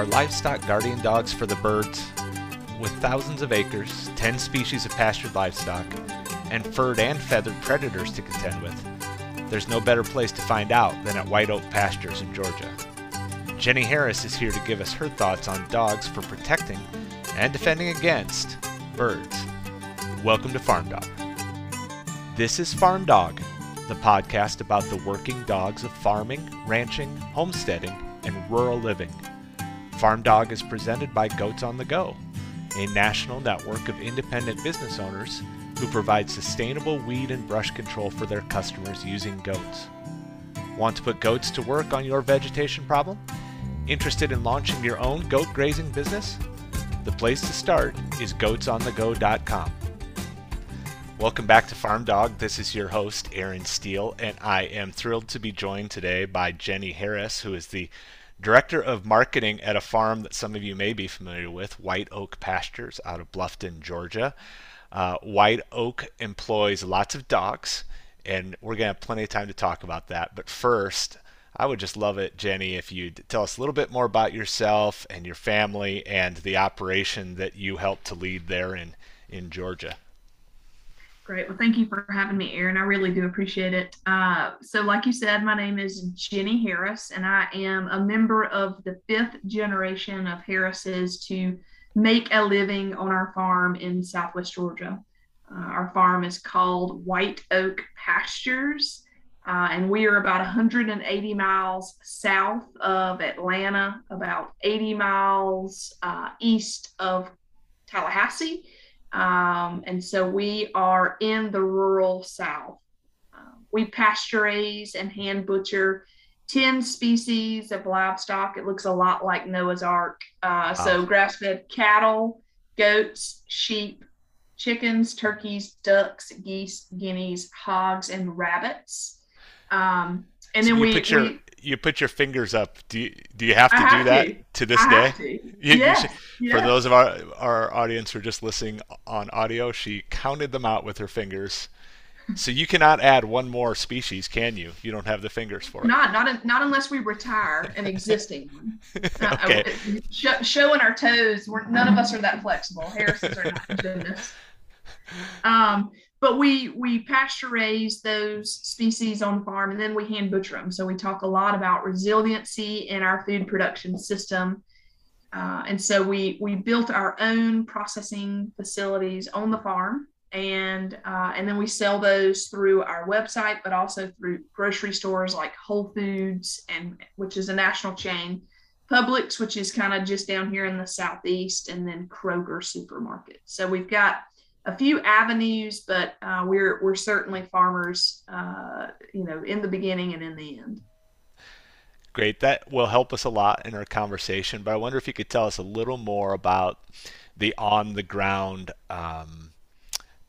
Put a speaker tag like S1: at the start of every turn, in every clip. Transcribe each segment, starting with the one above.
S1: are livestock guardian dogs for the birds. With thousands of acres, 10 species of pastured livestock, and furred and feathered predators to contend with, there's no better place to find out than at White Oak Pastures in Georgia. Jenny Harris is here to give us her thoughts on dogs for protecting and defending against birds. Welcome to Farm Dog. This is Farm Dog, the podcast about the working dogs of farming, ranching, homesteading, and rural living. Farm Dog is presented by Goats on the Go, a national network of independent business owners who provide sustainable weed and brush control for their customers using goats. Want to put goats to work on your vegetation problem? Interested in launching your own goat grazing business? The place to start is goatsonthego.com. Welcome back to Farm Dog. This is your host, Aaron Steele, and I am thrilled to be joined today by Jenny Harris, who is the Director of Marketing at a farm that some of you may be familiar with, White Oak Pastures out of Bluffton, Georgia. Uh, White Oak employs lots of dogs, and we're going to have plenty of time to talk about that. But first, I would just love it, Jenny, if you'd tell us a little bit more about yourself and your family and the operation that you helped to lead there in, in Georgia.
S2: Great. Well, thank you for having me, Aaron. I really do appreciate it. Uh, so, like you said, my name is Jenny Harris, and I am a member of the fifth generation of Harrises to make a living on our farm in Southwest Georgia. Uh, our farm is called White Oak Pastures, uh, and we are about 180 miles south of Atlanta, about 80 miles uh, east of Tallahassee um, and so we are in the rural South. Uh, we pasture raise and hand butcher 10 species of livestock. It looks a lot like Noah's Ark. Uh, wow. So grass fed cattle, goats, sheep, chickens, turkeys, ducks, geese, guineas, hogs, and rabbits. Um, and
S1: so
S2: then
S1: we,
S2: your,
S1: we, you put your fingers up. Do you, do you have to do that to, to this
S2: I
S1: day?
S2: To.
S1: You,
S2: yes.
S1: you should, For those of our our audience who are just listening on audio, she counted them out with her fingers. So you cannot add one more species, can you? You don't have the fingers for it.
S2: Not not not unless we retire an existing one.
S1: Okay.
S2: Sh- showing our toes, we're, none of us are that flexible. Harris's are not. Um, but we we pasture raise those species on the farm and then we hand butcher them so we talk a lot about resiliency in our food production system. Uh, and so we we built our own processing facilities on the farm and uh, and then we sell those through our website but also through grocery stores like whole foods and which is a national chain publix which is kind of just down here in the southeast and then kroger supermarket so we've got a few avenues, but uh, we're we're certainly farmers, uh, you know, in the beginning and in the end.
S1: Great, that will help us a lot in our conversation. But I wonder if you could tell us a little more about the on the ground um,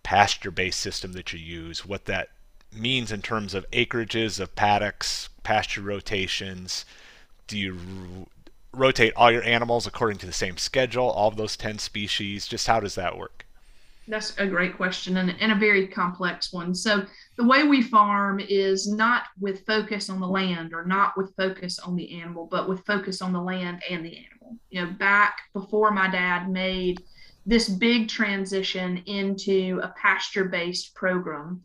S1: pasture based system that you use, what that means in terms of acreages of paddocks, pasture rotations. Do you r- rotate all your animals according to the same schedule, all of those 10 species? Just how does that work?
S2: That's a great question and, and a very complex one. So, the way we farm is not with focus on the land or not with focus on the animal, but with focus on the land and the animal. You know, back before my dad made this big transition into a pasture based program,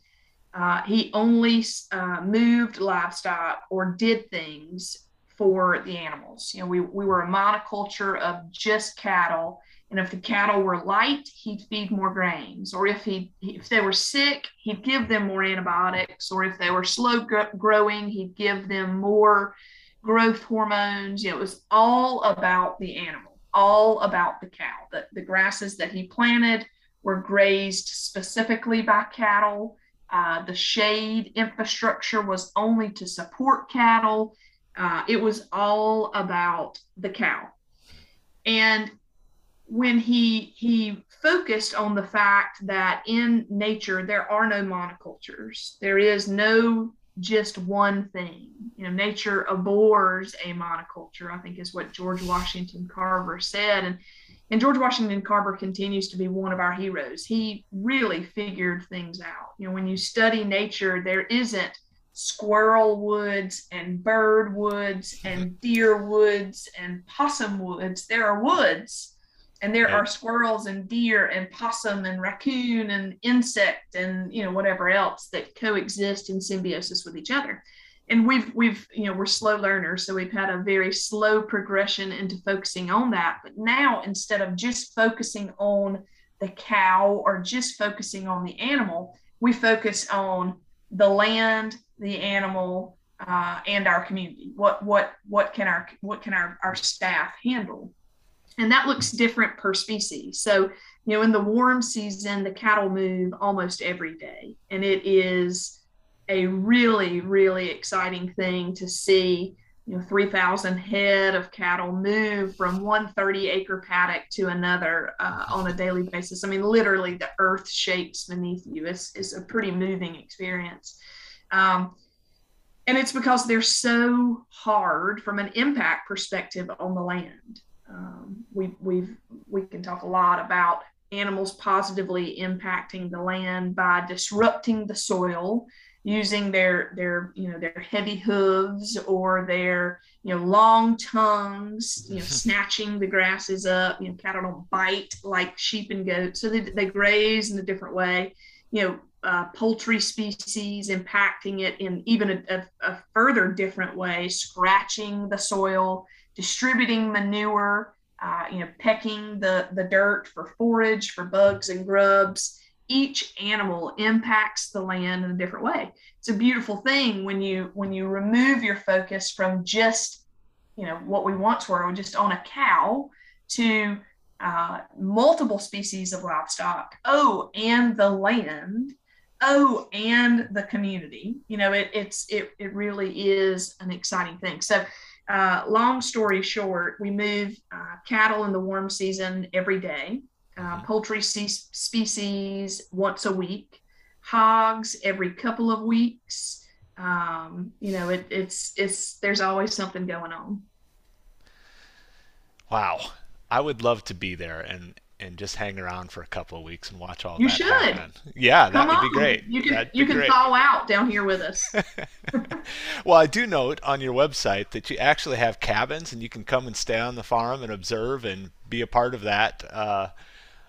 S2: uh, he only uh, moved livestock or did things for the animals. You know, we, we were a monoculture of just cattle and if the cattle were light, he'd feed more grains. Or if he if they were sick, he'd give them more antibiotics. Or if they were slow growing, he'd give them more growth hormones. You know, it was all about the animal, all about the cow. The, the grasses that he planted were grazed specifically by cattle. Uh, the shade infrastructure was only to support cattle. Uh, it was all about the cow. And when he he focused on the fact that in nature there are no monocultures. There is no just one thing. You know nature abhors a monoculture i think is what george washington carver said. And and george washington carver continues to be one of our heroes. He really figured things out. You know when you study nature there isn't squirrel woods and bird woods and mm-hmm. deer woods and possum woods. There are woods and there are squirrels and deer and possum and raccoon and insect and you know whatever else that coexist in symbiosis with each other. And we've we've you know we're slow learners so we've had a very slow progression into focusing on that. But now instead of just focusing on the cow or just focusing on the animal we focus on the land the animal uh, and our community. What what what can our what can our, our staff handle and that looks different per species. So, you know, in the warm season, the cattle move almost every day, and it is a really, really exciting thing to see. You know, 3,000 head of cattle move from one 30 acre paddock to another uh, on a daily basis. I mean, literally, the earth shakes beneath you. It's, it's a pretty moving experience. Um, and it's because they're so hard from an impact perspective on the land. Um, we we've we can talk a lot about animals positively impacting the land by disrupting the soil using their their you know their heavy hooves or their you know long tongues you know snatching the grasses up you know cattle don't bite like sheep and goats. So they, they graze in a different way. You know uh, poultry species impacting it in even a, a, a further different way scratching the soil distributing manure, uh, you know, pecking the, the dirt for forage, for bugs and grubs. Each animal impacts the land in a different way. It's a beautiful thing when you when you remove your focus from just, you know, what we once were, just on a cow, to uh, multiple species of livestock. Oh, and the land. Oh, and the community. You know, it, it's it it really is an exciting thing. So uh, long story short, we move uh, cattle in the warm season every day, uh, mm-hmm. poultry species once a week, hogs every couple of weeks. Um, you know, it, it's it's there's always something going on.
S1: Wow, I would love to be there and and just hang around for a couple of weeks and watch all that.
S2: you
S1: that
S2: should.
S1: happen. Yeah,
S2: that
S1: would be great.
S2: You can you can great. thaw out down here with us.
S1: well, I do note on your website that you actually have cabins and you can come and stay on the farm and observe and be a part of that. Uh,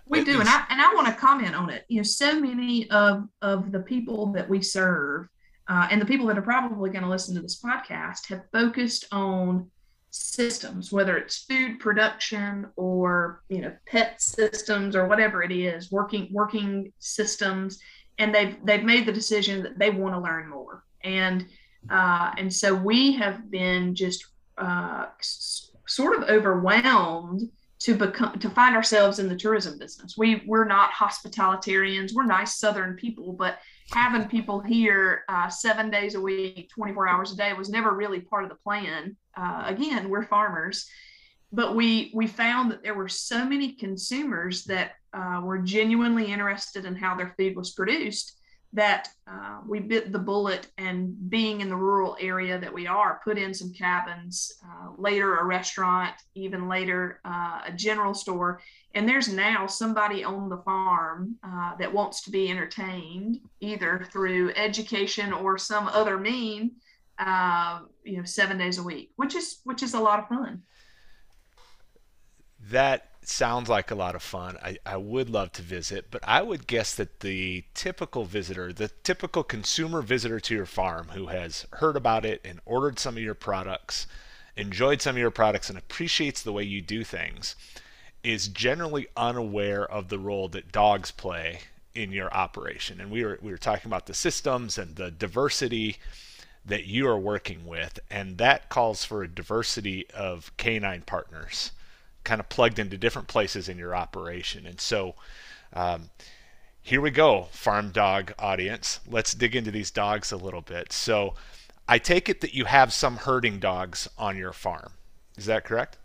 S2: we do, and I and I want to comment on it. You know, so many of of the people that we serve, uh, and the people that are probably going to listen to this podcast, have focused on systems, whether it's food production or you know pet systems or whatever it is, working working systems, and they've they've made the decision that they want to learn more, and uh, and so we have been just uh, s- sort of overwhelmed to become to find ourselves in the tourism business. We we're not hospitalitarians. We're nice Southern people, but having people here uh, seven days a week, 24 hours a day was never really part of the plan. Uh, again, we're farmers, but we we found that there were so many consumers that uh, were genuinely interested in how their food was produced that uh, we bit the bullet and being in the rural area that we are put in some cabins uh, later a restaurant even later uh, a general store and there's now somebody on the farm uh, that wants to be entertained either through education or some other mean uh, you know seven days a week which is which is a lot of fun
S1: that sounds like a lot of fun. I, I would love to visit, but I would guess that the typical visitor, the typical consumer visitor to your farm who has heard about it and ordered some of your products, enjoyed some of your products, and appreciates the way you do things, is generally unaware of the role that dogs play in your operation. And we were we were talking about the systems and the diversity that you are working with, and that calls for a diversity of canine partners kind of plugged into different places in your operation. And so um, here we go, farm dog audience. Let's dig into these dogs a little bit. So I take it that you have some herding dogs on your farm. Is that correct?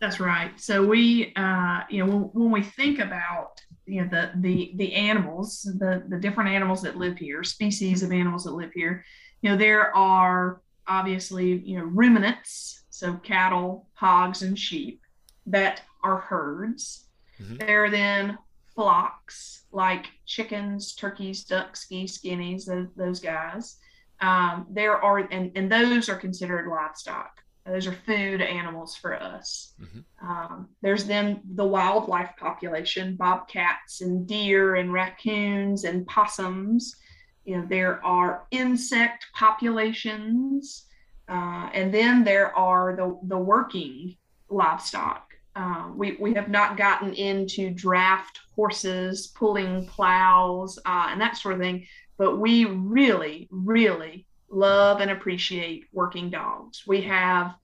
S2: That's right. So we, uh, you know, when, when, we think about you know the the the animals, the the different animals that live here, species of animals that live here, you know, there are obviously you know ruminants, so cattle, hogs, and sheep that are herds. Mm-hmm. There are then flocks like chickens, turkeys, ducks, geese, guineas, those, those guys. Um, there are, and, and those are considered livestock. Those are food animals for us. Mm-hmm. Um, there's then the wildlife population, bobcats and deer and raccoons and possums. You know, there are insect populations. Uh, and then there are the, the working livestock. Uh, we, we have not gotten into draft horses, pulling plows, uh, and that sort of thing, but we really, really love and appreciate working dogs. We have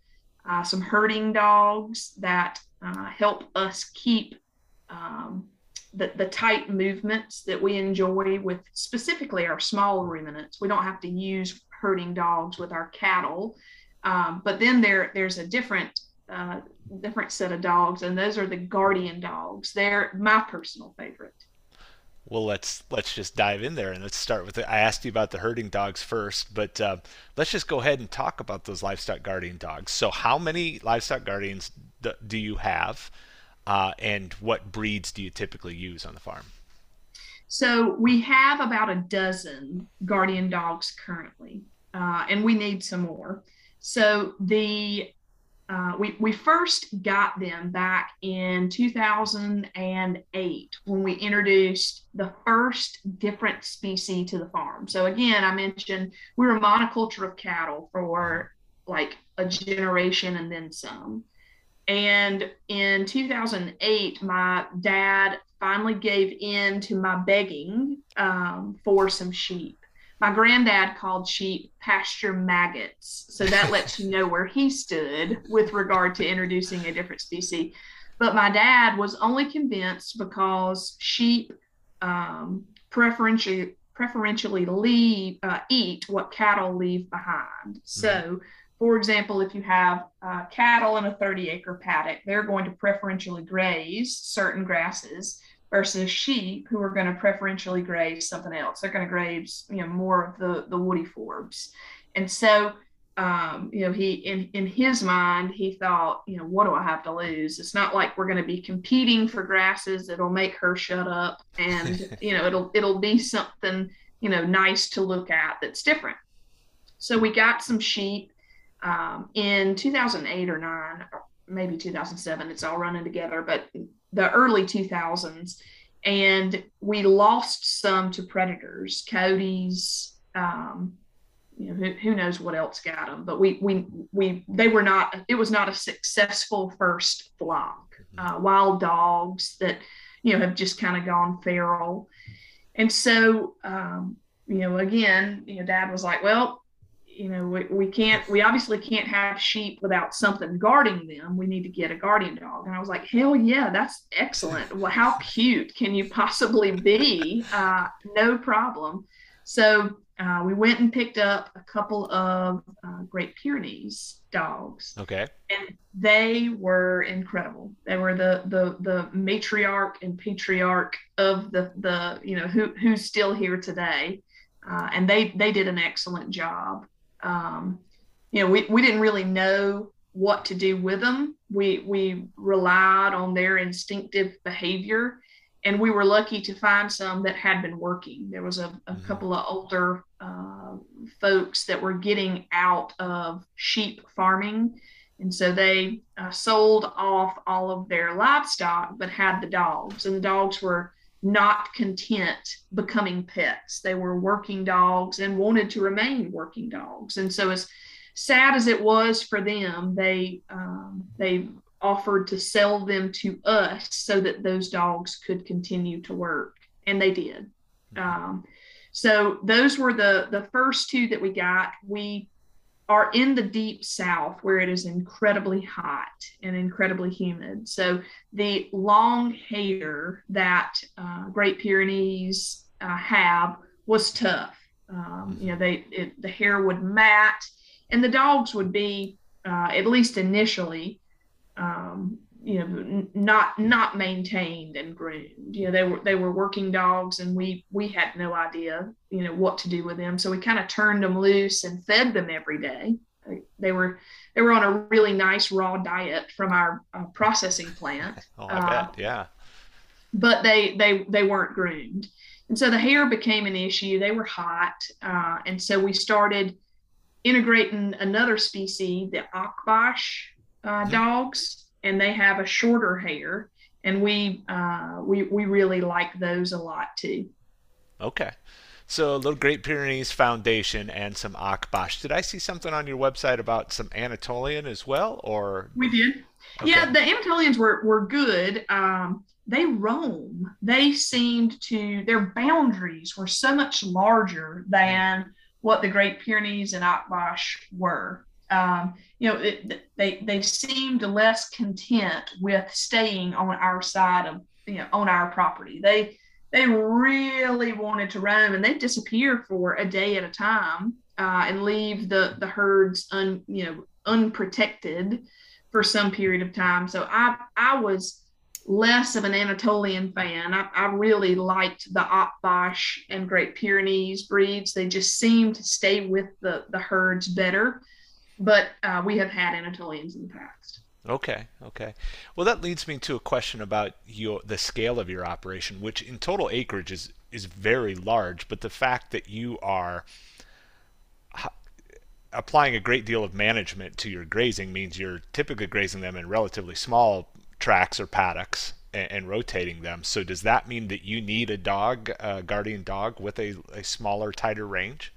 S2: uh, some herding dogs that uh, help us keep um, the, the tight movements that we enjoy with specifically our small ruminants. We don't have to use herding dogs with our cattle. Um, but then there there's a different uh, different set of dogs, and those are the guardian dogs. They're my personal favorite.
S1: Well, let's let's just dive in there and let's start with it. I asked you about the herding dogs first, but uh, let's just go ahead and talk about those livestock guardian dogs. So, how many livestock guardians do, do you have, uh, and what breeds do you typically use on the farm?
S2: So, we have about a dozen guardian dogs currently, uh, and we need some more. So, the uh, we, we first got them back in 2008 when we introduced the first different species to the farm. So, again, I mentioned we were a monoculture of cattle for like a generation and then some. And in 2008, my dad finally gave in to my begging um, for some sheep my granddad called sheep pasture maggots. So that lets you know where he stood with regard to introducing a different species. But my dad was only convinced because sheep um, preferentially preferentially leave uh, eat what cattle leave behind. So, mm-hmm. for example, if you have uh, cattle in a 30 acre paddock, they're going to preferentially graze certain grasses versus sheep who are going to preferentially graze something else. They're going to graze, you know, more of the the woody forbs. And so, um, you know, he in in his mind, he thought, you know, what do I have to lose? It's not like we're going to be competing for grasses that'll make her shut up, and you know, it'll it'll be something you know nice to look at that's different. So we got some sheep um, in 2008 or nine, or maybe 2007. It's all running together, but the early 2000s and we lost some to predators coyotes um, you know who, who, knows what else got them but we we we they were not it was not a successful first flock mm-hmm. uh, wild dogs that you know have just kind of gone feral and so um, you know again you know dad was like well you know, we, we can't, we obviously can't have sheep without something guarding them. We need to get a guardian dog. And I was like, hell yeah, that's excellent. Well, how cute can you possibly be? Uh, no problem. So uh, we went and picked up a couple of uh, Great Pyrenees dogs.
S1: Okay.
S2: And they were incredible. They were the the the matriarch and patriarch of the the you know who who's still here today. Uh, and they they did an excellent job um, you know, we, we didn't really know what to do with them. We we relied on their instinctive behavior, and we were lucky to find some that had been working. There was a, a mm-hmm. couple of older uh, folks that were getting out of sheep farming, and so they uh, sold off all of their livestock, but had the dogs, and the dogs were not content becoming pets. They were working dogs and wanted to remain working dogs. And so, as sad as it was for them, they um, they offered to sell them to us so that those dogs could continue to work, and they did. Mm-hmm. Um, so those were the the first two that we got. We are in the deep south where it is incredibly hot and incredibly humid. So the long hair that uh, Great Pyrenees uh, have was tough. Um, you know, they it, the hair would mat, and the dogs would be uh, at least initially um, you know not not maintained and groomed you know they were they were working dogs and we we had no idea you know what to do with them so we kind of turned them loose and fed them every day they were they were on a really nice raw diet from our uh, processing plant
S1: oh, I uh, bet. yeah
S2: but they they they weren't groomed. And so the hair became an issue. They were hot, uh, and so we started integrating another species, the Akbash uh, mm-hmm. dogs, and they have a shorter hair, and we uh, we we really like those a lot too.
S1: Okay. So, Little Great Pyrenees Foundation and some Akbash. Did I see something on your website about some Anatolian as well, or
S2: we did? Okay. Yeah, the Anatolians were were good. Um, they roam. They seemed to their boundaries were so much larger than what the Great Pyrenees and Akbash were. Um, you know, it, they they seemed less content with staying on our side of you know on our property. They they really wanted to roam, and they disappear for a day at a time uh, and leave the the herds un you know unprotected for some period of time. So I I was less of an Anatolian fan. I, I really liked the Akbash and Great Pyrenees breeds. They just seemed to stay with the, the herds better. But uh, we have had Anatolians in the past.
S1: Okay, okay. Well, that leads me to a question about your the scale of your operation, which in total acreage is is very large. But the fact that you are applying a great deal of management to your grazing means you're typically grazing them in relatively small tracks or paddocks and, and, rotating them. So does that mean that you need a dog, a guardian dog, with a, a smaller, tighter range?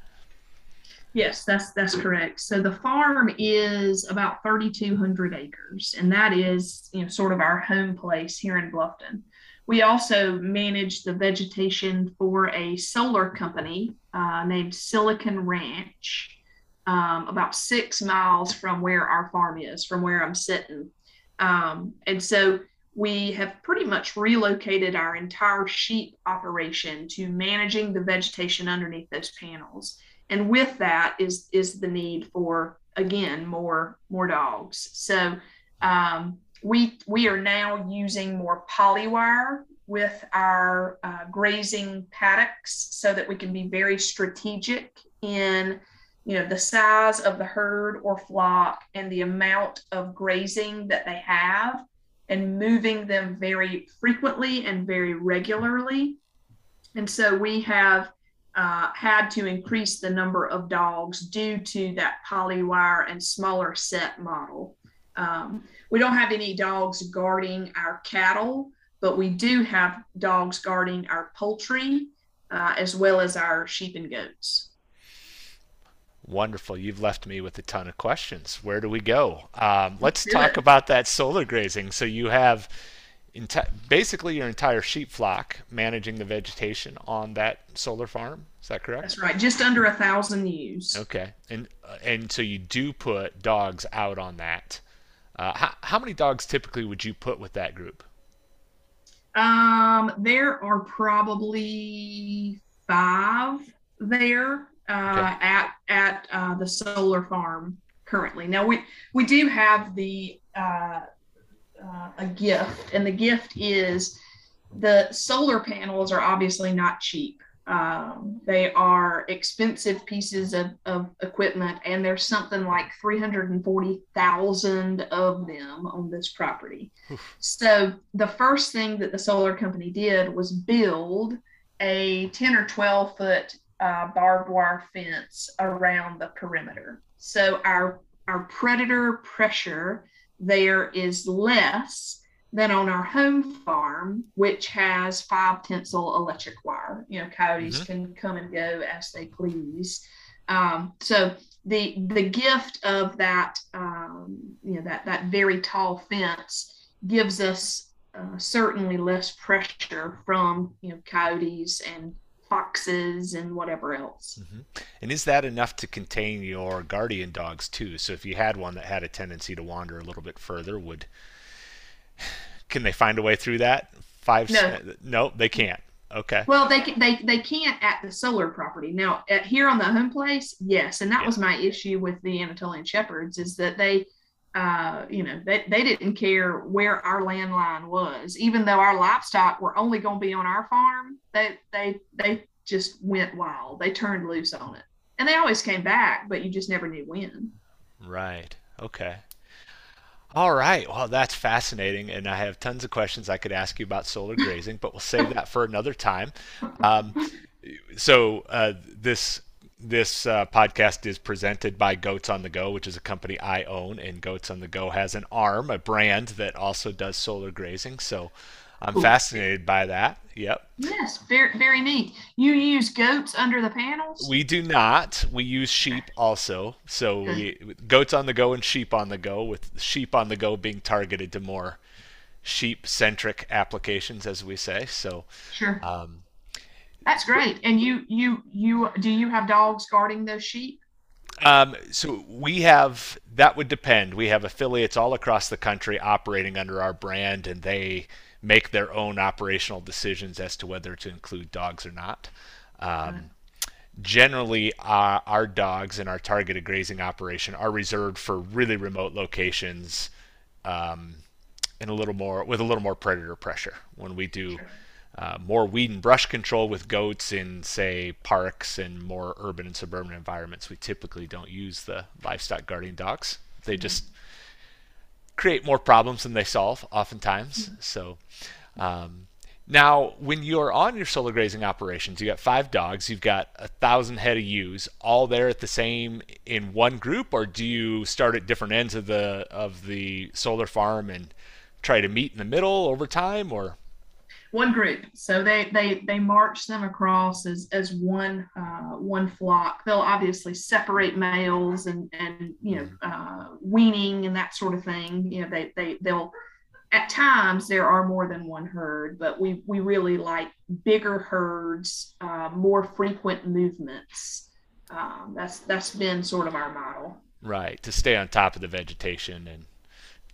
S2: Yes, that's that's correct. So the farm is about 3,200 acres, and that is you know sort of our home place here in Bluffton. We also manage the vegetation for a solar company uh, named Silicon Ranch, um, about six miles from where our farm is, from where I'm sitting. Um, and so we have pretty much relocated our entire sheep operation to managing the vegetation underneath those panels. And with that is is the need for again more more dogs. So um, we we are now using more polywire with our uh, grazing paddocks so that we can be very strategic in you know the size of the herd or flock and the amount of grazing that they have and moving them very frequently and very regularly and so we have uh, had to increase the number of dogs due to that polywire and smaller set model um, we don't have any dogs guarding our cattle but we do have dogs guarding our poultry uh, as well as our sheep and goats
S1: Wonderful. You've left me with a ton of questions. Where do we go? Um, let's talk about that solar grazing. So you have basically your entire sheep flock managing the vegetation on that solar farm. Is that correct?
S2: That's right. Just under a thousand ewes.
S1: Okay, and uh, and so you do put dogs out on that. Uh, how, how many dogs typically would you put with that group?
S2: Um, there are probably five there uh, okay. at at uh, the solar farm currently. Now we we do have the uh, a gift, and the gift is the solar panels are obviously not cheap. Um, they are expensive pieces of, of equipment, and there's something like 340,000 of them on this property. Oof. So, the first thing that the solar company did was build a 10 or 12 foot uh, barbed wire fence around the perimeter. So our our predator pressure there is less than on our home farm, which has five tensile electric wire. You know, coyotes mm-hmm. can come and go as they please. Um, so the the gift of that um, you know that that very tall fence gives us uh, certainly less pressure from you know coyotes and foxes and whatever else.
S1: Mm-hmm. And is that enough to contain your guardian dogs too? So if you had one that had a tendency to wander a little bit further, would can they find a way through that? Five? No, no they can't. Okay.
S2: Well, they they they can't at the solar property. Now, at, here on the home place, yes, and that yeah. was my issue with the Anatolian shepherds is that they uh, you know, they, they didn't care where our landline was, even though our livestock were only going to be on our farm. They they they just went wild. They turned loose on it, and they always came back, but you just never knew when.
S1: Right. Okay. All right. Well, that's fascinating, and I have tons of questions I could ask you about solar grazing, but we'll save that for another time. Um, so uh, this this uh, podcast is presented by Goats on the Go, which is a company I own, and Goats on the Go has an arm, a brand that also does solar grazing. So I'm Ooh. fascinated by that. Yep.
S2: Yes, very very neat. You use goats under the panels?
S1: We do not. We use sheep also. So we goats on the go and sheep on the go, with sheep on the go being targeted to more sheep centric applications, as we say. So
S2: sure. Um, That's great. And you you you do you have dogs guarding those sheep?
S1: Um, so we have that would depend. We have affiliates all across the country operating under our brand, and they make their own operational decisions as to whether to include dogs or not. Um, Generally, uh, our dogs in our targeted grazing operation are reserved for really remote locations, um, and a little more with a little more predator pressure. When we do uh, more weed and brush control with goats in, say, parks and more urban and suburban environments, we typically don't use the livestock guardian dogs. They mm-hmm. just create more problems than they solve oftentimes. Mm-hmm. So um, now, when you're on your solar grazing operations, you got five dogs, you've got a thousand head of ewes, all there at the same in one group, or do you start at different ends of the of the solar farm and try to meet in the middle over time, or?
S2: One group. So they they they march them across as as one uh, one flock. They'll obviously separate males and and you know mm-hmm. uh, weaning and that sort of thing. You know they they they'll at times there are more than one herd, but we we really like bigger herds, uh, more frequent movements. Um, that's that's been sort of our model.
S1: Right to stay on top of the vegetation and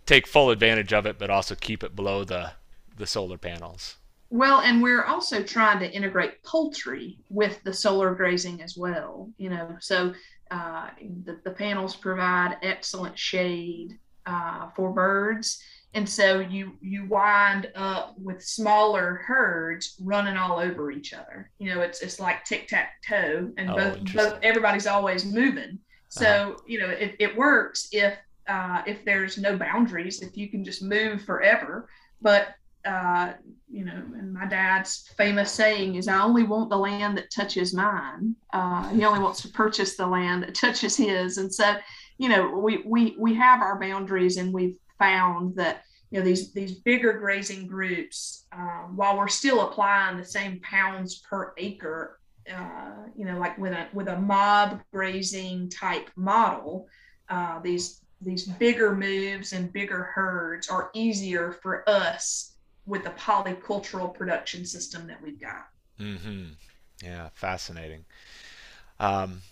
S1: take full advantage of it, but also keep it below the the solar panels.
S2: Well, and we're also trying to integrate poultry with the solar grazing as well. You know, so uh, the, the panels provide excellent shade uh, for birds, and so you you wind up with smaller herds running all over each other. You know, it's it's like tic tac toe, and oh, both both everybody's always moving. So uh-huh. you know, it, it works if uh, if there's no boundaries, if you can just move forever. But uh, you know, and my dad's famous saying is, "I only want the land that touches mine." Uh, he only wants to purchase the land that touches his, and so, you know, we we we have our boundaries, and we've found that you know these these bigger grazing groups, um, while we're still applying the same pounds per acre, uh, you know, like with a with a mob grazing type model, uh, these these bigger moves and bigger herds are easier for us with the polycultural production system that we've got.
S1: Mm-hmm. Yeah, fascinating. Um,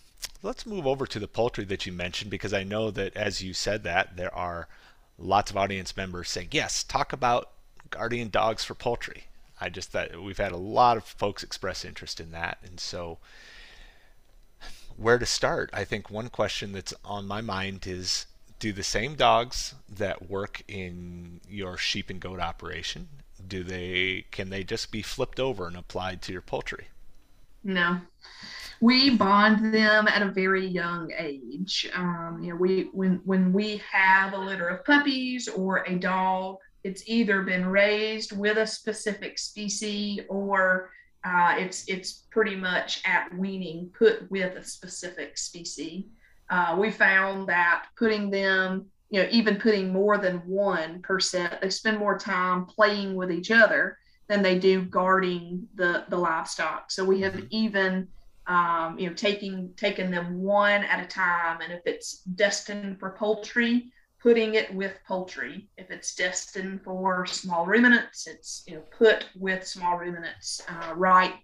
S1: let's move over to the poultry that you mentioned because I know that as you said that, there are lots of audience members saying, yes, talk about guardian dogs for poultry. I just thought we've had a lot of folks express interest in that. And so, where to start? I think one question that's on my mind is do the same dogs that work in your sheep and goat operation do they can they just be flipped over and applied to your poultry?
S2: No, we bond them at a very young age. Um, you know, we when when we have a litter of puppies or a dog, it's either been raised with a specific species or uh, it's it's pretty much at weaning put with a specific species. Uh, we found that putting them you know, even putting more than one percent, they spend more time playing with each other than they do guarding the the livestock. So we have mm-hmm. even um, you know taking taking them one at a time, and if it's destined for poultry, putting it with poultry. If it's destined for small ruminants, it's you know put with small ruminants uh, right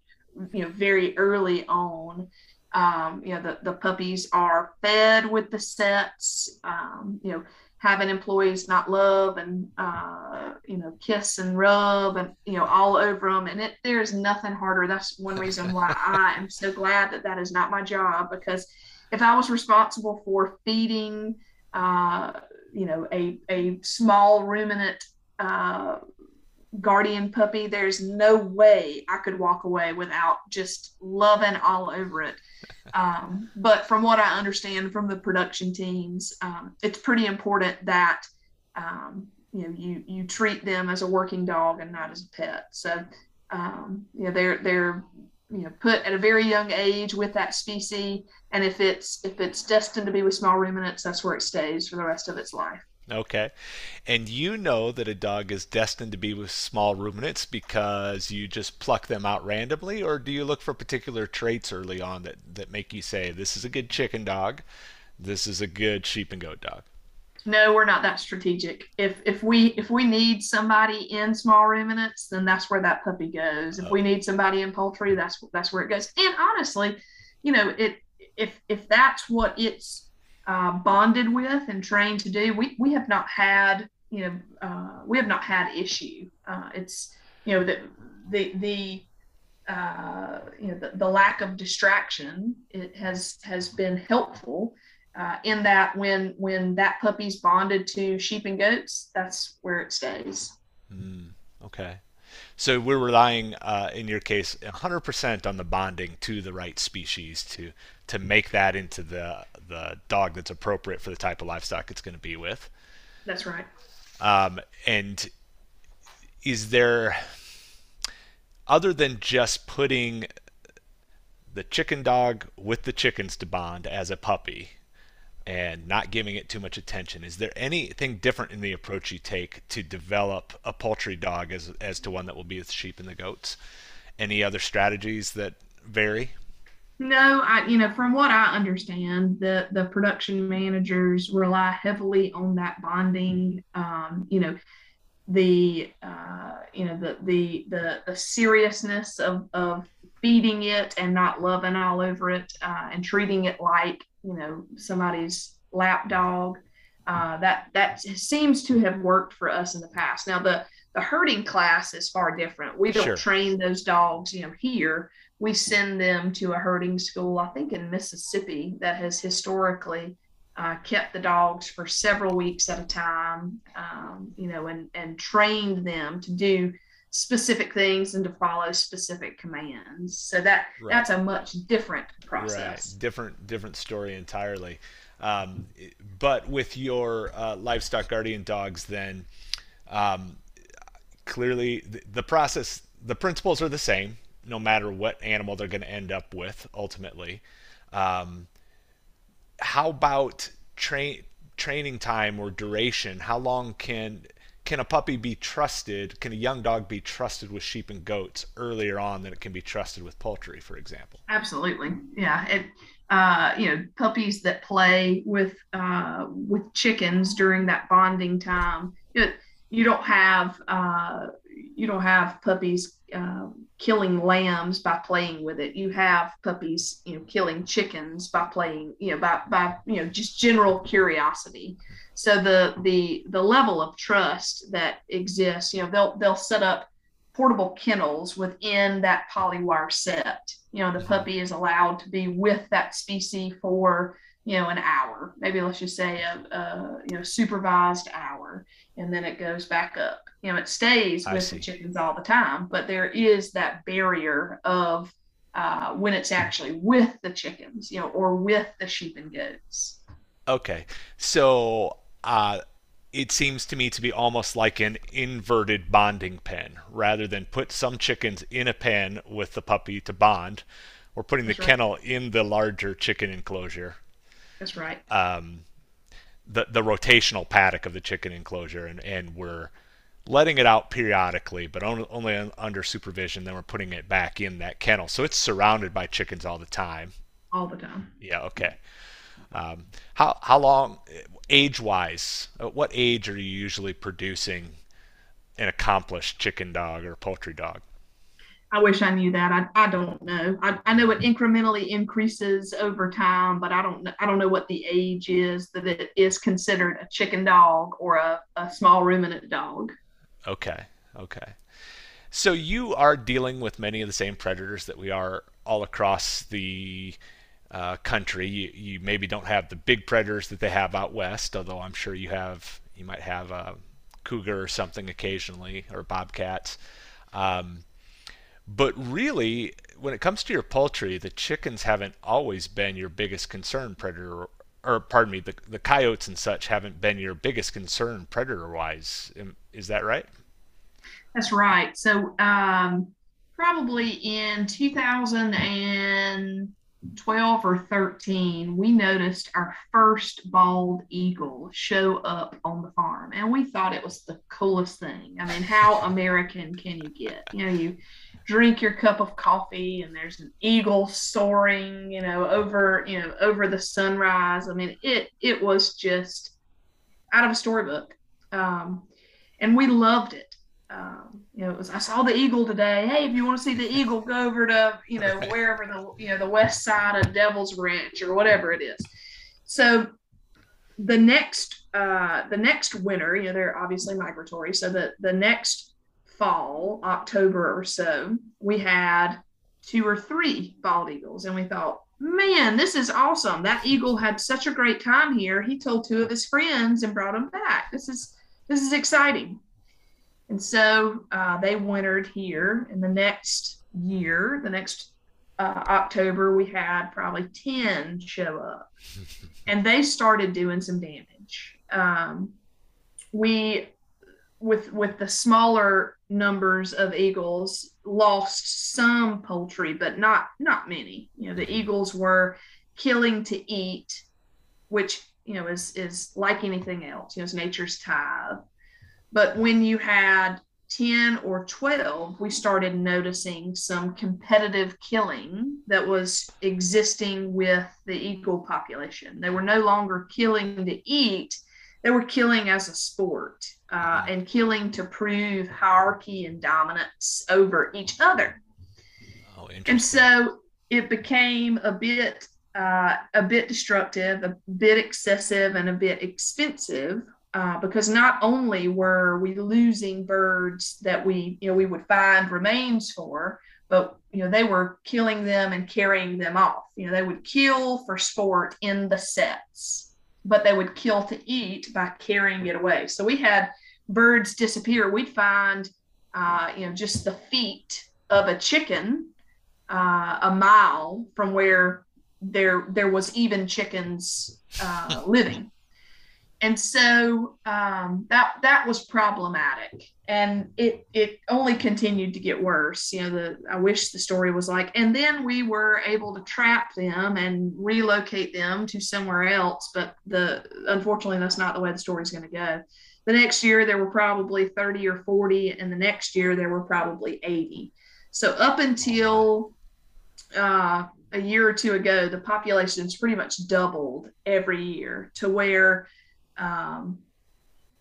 S2: you know very early on. Um, you know, the, the puppies are fed with the sets, um, you know, having employees not love and, uh, you know, kiss and rub and, you know, all over them. And it, there's nothing harder. That's one reason why I am so glad that that is not my job because if I was responsible for feeding, uh, you know, a, a small ruminant, uh, guardian puppy, there's no way I could walk away without just loving all over it. Um, but from what I understand from the production teams, um, it's pretty important that um, you know you you treat them as a working dog and not as a pet. So um, you know they're they're you know put at a very young age with that species, and if it's if it's destined to be with small ruminants, that's where it stays for the rest of its life.
S1: Okay. And you know that a dog is destined to be with small ruminants because you just pluck them out randomly, or do you look for particular traits early on that, that make you say, this is a good chicken dog, this is a good sheep and goat dog?
S2: No, we're not that strategic. If if we if we need somebody in small ruminants, then that's where that puppy goes. If oh. we need somebody in poultry, that's that's where it goes. And honestly, you know, it if if that's what it's uh, bonded with and trained to do, we, we have not had, you know, uh, we have not had issue. Uh, it's, you know, the, the, the, uh, you know, the, the lack of distraction it has, has been helpful uh, in that when, when that puppy's bonded to sheep and goats, that's where it stays.
S1: Mm, okay. So we're relying, uh, in your case, 100% on the bonding to the right species to to make that into the the dog that's appropriate for the type of livestock it's going to be with.
S2: That's right.
S1: Um, and is there, other than just putting the chicken dog with the chickens to bond as a puppy, and not giving it too much attention. Is there anything different in the approach you take to develop a poultry dog as as to one that will be with sheep and the goats? Any other strategies that vary?
S2: No, I you know from what I understand, the the production managers rely heavily on that bonding. Um, you know, the uh, you know the the the the seriousness of of feeding it and not loving all over it uh, and treating it like you know somebody's lap dog. Uh, that that seems to have worked for us in the past. Now the the herding class is far different. We don't sure. train those dogs, you know, here. We send them to a herding school, I think in Mississippi, that has historically uh, kept the dogs for several weeks at a time, um, you know, and and trained them to do specific things and to follow specific commands. So that right. that's a much different process.
S1: Right. Different different story entirely. Um, but with your uh, livestock guardian dogs, then um, clearly the, the process, the principles are the same, no matter what animal they're going to end up with ultimately. Um, how about train training time or duration? How long can can a puppy be trusted? Can a young dog be trusted with sheep and goats earlier on than it can be trusted with poultry, for example?
S2: Absolutely, yeah. It, uh, you know, puppies that play with uh, with chickens during that bonding time. You, you don't have uh, you don't have puppies uh, killing lambs by playing with it. You have puppies, you know, killing chickens by playing, you know, by by you know just general curiosity so the the the level of trust that exists you know they'll they'll set up portable kennels within that polywire set you know the puppy is allowed to be with that species for you know an hour maybe let's just say a, a you know supervised hour and then it goes back up you know it stays with the chickens all the time but there is that barrier of uh, when it's actually with the chickens you know or with the sheep and goats
S1: okay so uh, it seems to me to be almost like an inverted bonding pen. Rather than put some chickens in a pen with the puppy to bond, we're putting That's the right. kennel in the larger chicken enclosure.
S2: That's right.
S1: Um, the the rotational paddock of the chicken enclosure, and, and we're letting it out periodically, but only, only under supervision. Then we're putting it back in that kennel, so it's surrounded by chickens all the time.
S2: All the time.
S1: Yeah. Okay. Um, how how long, age wise, what age are you usually producing an accomplished chicken dog or poultry dog?
S2: I wish I knew that. I, I don't know. I, I know it incrementally increases over time, but I don't I don't know what the age is that it is considered a chicken dog or a, a small ruminant dog.
S1: Okay. Okay. So you are dealing with many of the same predators that we are all across the uh, country. You, you maybe don't have the big predators that they have out west, although I'm sure you have you might have a cougar or something occasionally or bobcats. Um, but really, when it comes to your poultry, the chickens haven't always been your biggest concern predator or pardon me, the, the coyotes and such haven't been your biggest concern predator wise. Is that right?
S2: That's right. So, um, probably in 2012 or 13, we noticed our first bald eagle show up on the farm, and we thought it was the coolest thing. I mean, how American can you get? You know, you drink your cup of coffee and there's an eagle soaring you know over you know over the sunrise i mean it it was just out of a storybook um, and we loved it um, you know it was i saw the eagle today hey if you want to see the eagle go over to you know wherever the you know the west side of devil's ranch or whatever it is so the next uh the next winter you know they're obviously migratory so the the next fall, October or so, we had two or three bald eagles. And we thought, man, this is awesome. That eagle had such a great time here. He told two of his friends and brought them back. This is this is exciting. And so uh, they wintered here. In the next year, the next uh, October, we had probably 10 show up. and they started doing some damage. Um, we with with the smaller numbers of eagles lost some poultry but not not many you know the eagles were killing to eat which you know is is like anything else you know it's nature's tithe but when you had 10 or 12 we started noticing some competitive killing that was existing with the eagle population they were no longer killing to eat they were killing as a sport uh, and killing to prove hierarchy and dominance over each other. Oh, and so it became a bit uh, a bit destructive, a bit excessive, and a bit expensive uh, because not only were we losing birds that we you know we would find remains for, but you know they were killing them and carrying them off. You know they would kill for sport in the sets, but they would kill to eat by carrying it away. So we had birds disappear, we'd find, uh, you know, just the feet of a chicken uh, a mile from where there there was even chickens uh, living. And so um, that that was problematic, and it it only continued to get worse. You know, the I wish the story was like, and then we were able to trap them and relocate them to somewhere else. But the unfortunately, that's not the way the story's going to go the next year there were probably 30 or 40 and the next year there were probably 80 so up until uh, a year or two ago the population's pretty much doubled every year to where um,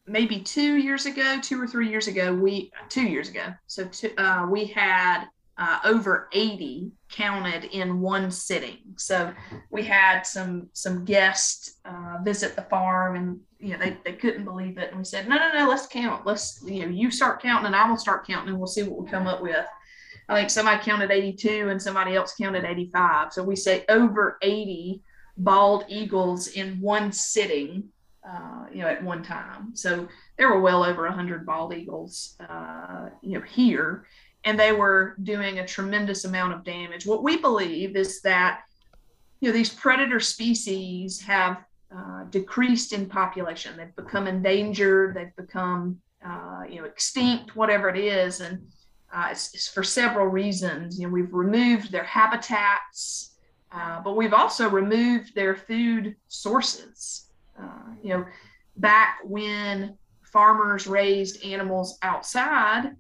S2: maybe two years ago two or three years ago we two years ago so uh, we had uh, over 80 counted in one sitting. So we had some some guests uh, visit the farm, and you know they, they couldn't believe it. And we said, no, no, no, let's count. Let's you know you start counting, and I will start counting, and we'll see what we come up with. I think somebody counted 82, and somebody else counted 85. So we say over 80 bald eagles in one sitting. Uh, you know, at one time. So there were well over 100 bald eagles, uh, you know, here and they were doing a tremendous amount of damage. What we believe is that you know these predator species have uh, decreased in population. They've become endangered. They've become uh, you know extinct, whatever it is, and uh, it's, it's, for several reasons. You know we've removed their habitats, uh, but we've also removed their food sources. Uh, you know, back when farmers raised animals outside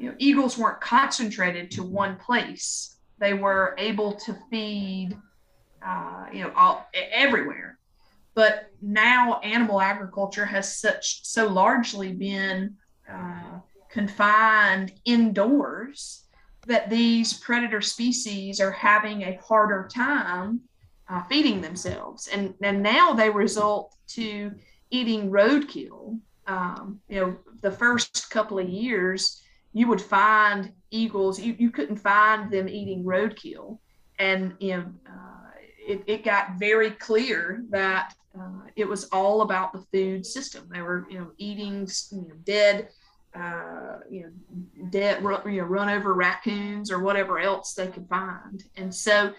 S2: you know, eagles weren't concentrated to one place. They were able to feed, uh, you know, all, everywhere. But now animal agriculture has such so largely been uh, confined indoors that these predator species are having a harder time uh, feeding themselves, and and now they result to eating roadkill. Um, you know, the first couple of years you would find eagles, you, you couldn't find them eating roadkill. And, you know, uh, it, it got very clear that uh, it was all about the food system. They were, you know, eating you know, dead, uh, you know, dead, you know, run over raccoons or whatever else they could find. And so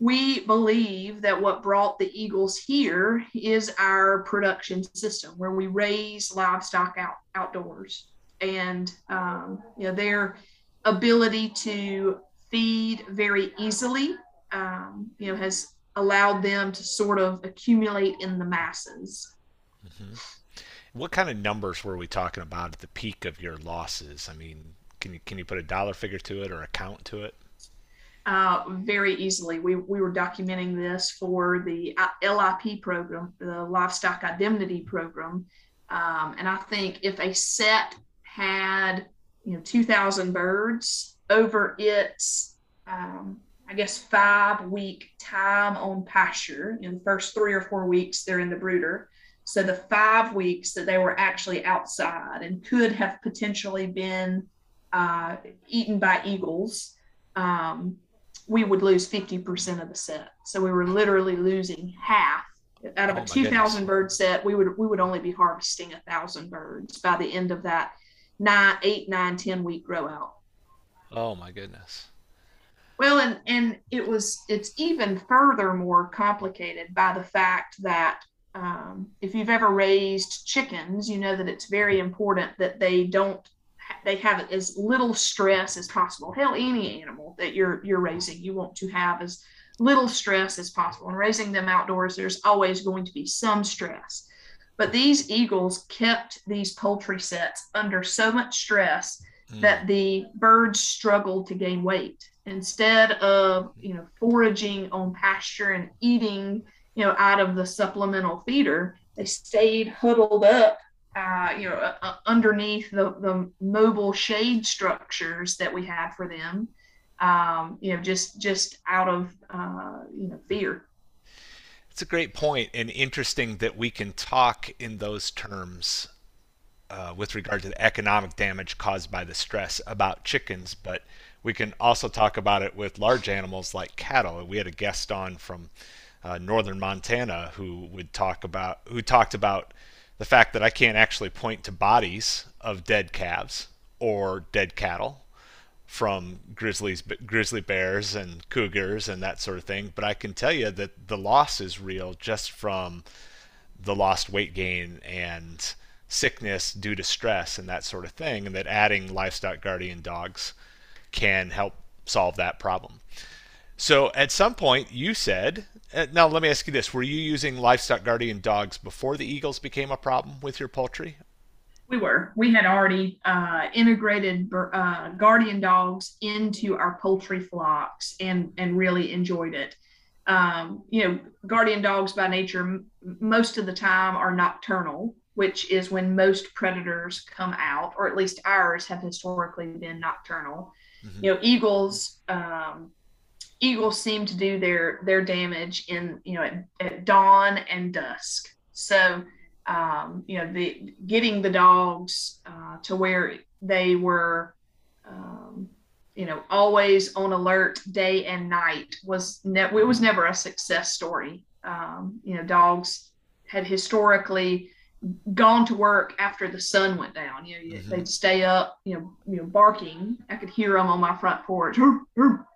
S2: we believe that what brought the eagles here is our production system where we raise livestock out outdoors. And um, you know their ability to feed very easily um, you know has allowed them to sort of accumulate in the masses.
S1: Mm-hmm. what kind of numbers were we talking about at the peak of your losses? I mean can you can you put a dollar figure to it or a count to it
S2: uh, very easily. We, we were documenting this for the uh, LIP program, the Livestock Indemnity Program. Um, and I think if a set had, you know, 2,000 birds over its, um, I guess, five week time on pasture, in the first three or four weeks, they're in the brooder. So the five weeks that they were actually outside and could have potentially been uh, eaten by eagles, um, we would lose 50% of the set. So we were literally losing half. Out of oh a 2,000 bird set, we would we would only be harvesting a thousand birds by the end of that nine, eight, nine, ten week grow out.
S1: Oh my goodness.
S2: Well, and and it was it's even further more complicated by the fact that um, if you've ever raised chickens, you know that it's very important that they don't they have as little stress as possible. Hell, any animal that you're you're raising, you want to have as little stress as possible. And raising them outdoors, there's always going to be some stress. But these eagles kept these poultry sets under so much stress mm. that the birds struggled to gain weight. Instead of you know foraging on pasture and eating you know out of the supplemental feeder, they stayed huddled up uh, you know, uh, uh, underneath the, the mobile shade structures that we had for them, um, you know, just just out of uh, you know fear.
S1: It's a great point and interesting that we can talk in those terms uh, with regard to the economic damage caused by the stress about chickens, but we can also talk about it with large animals like cattle. We had a guest on from uh, northern Montana who would talk about who talked about the fact that I can't actually point to bodies of dead calves or dead cattle from grizzlies, grizzly bears and cougars and that sort of thing, but I can tell you that the loss is real just from the lost weight gain and sickness due to stress and that sort of thing, and that adding livestock guardian dogs can help solve that problem. So at some point, you said, uh, now let me ask you this: Were you using livestock guardian dogs before the eagles became a problem with your poultry?
S2: We were. We had already uh, integrated uh, guardian dogs into our poultry flocks and and really enjoyed it. Um, you know, guardian dogs by nature, m- most of the time are nocturnal, which is when most predators come out, or at least ours have historically been nocturnal. Mm-hmm. You know, eagles. Um, eagles seem to do their their damage in you know at, at dawn and dusk. So um, you know the getting the dogs uh, to where they were um, you know always on alert day and night was ne- it was never a success story. Um, you know dogs had historically gone to work after the sun went down. You know, mm-hmm. they'd stay up, you know, you know, barking. I could hear them on my front porch. You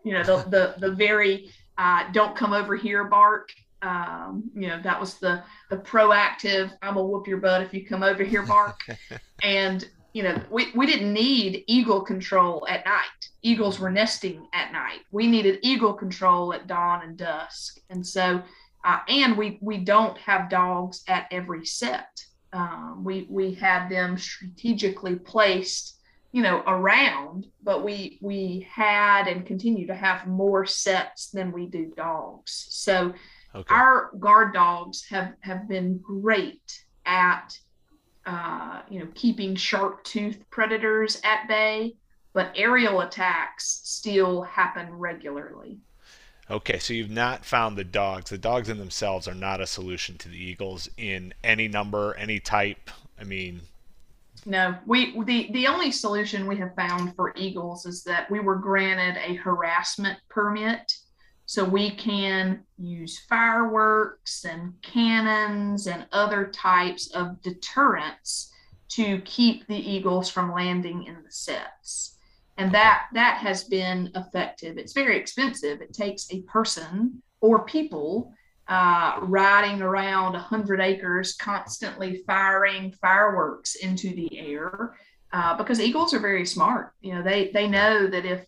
S2: know, the the the very uh, "don't come over here" bark. Um, you know, that was the the proactive "I'm gonna whoop your butt if you come over here" bark. and you know, we we didn't need eagle control at night. Eagles were nesting at night. We needed eagle control at dawn and dusk. And so, uh, and we we don't have dogs at every set um, we we had them strategically placed you know around but we we had and continue to have more sets than we do dogs so okay. our guard dogs have have been great at uh, you know keeping sharp tooth predators at bay but aerial attacks still happen regularly
S1: Okay, so you've not found the dogs. The dogs in themselves are not a solution to the eagles in any number, any type. I mean,
S2: no. We the the only solution we have found for eagles is that we were granted a harassment permit, so we can use fireworks and cannons and other types of deterrence to keep the eagles from landing in the sets and that that has been effective it's very expensive it takes a person or people uh, riding around 100 acres, constantly firing fireworks into the air. Uh, because eagles are very smart. You know, they they know that if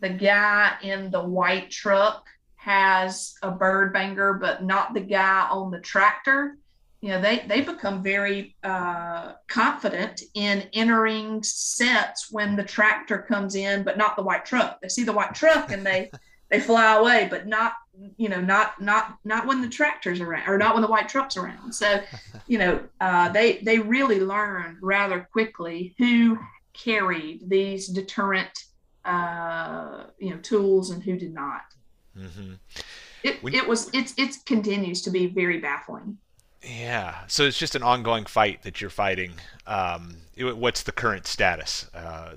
S2: the guy in the white truck has a bird banger, but not the guy on the tractor, you know, they they become very uh, confident in entering sets when the tractor comes in, but not the white truck. They see the white truck and they they fly away, but not you know not not not when the tractor's around or not when the white truck's around so you know uh, they they really learned rather quickly who carried these deterrent uh, you know tools and who did not mm-hmm. it, when, it was it's it continues to be very baffling
S1: yeah so it's just an ongoing fight that you're fighting um, what's the current status uh,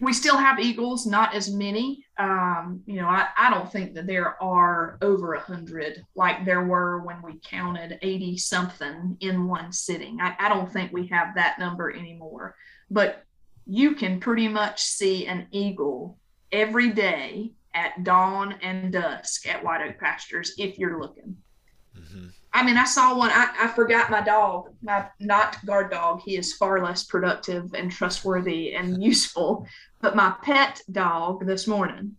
S2: we still have eagles, not as many. Um, you know, I, I don't think that there are over a hundred like there were when we counted 80 something in one sitting. I, I don't think we have that number anymore. But you can pretty much see an eagle every day at dawn and dusk at White Oak Pastures if you're looking. I mean, I saw one. I, I forgot my dog, my not guard dog. He is far less productive and trustworthy and useful. But my pet dog this morning.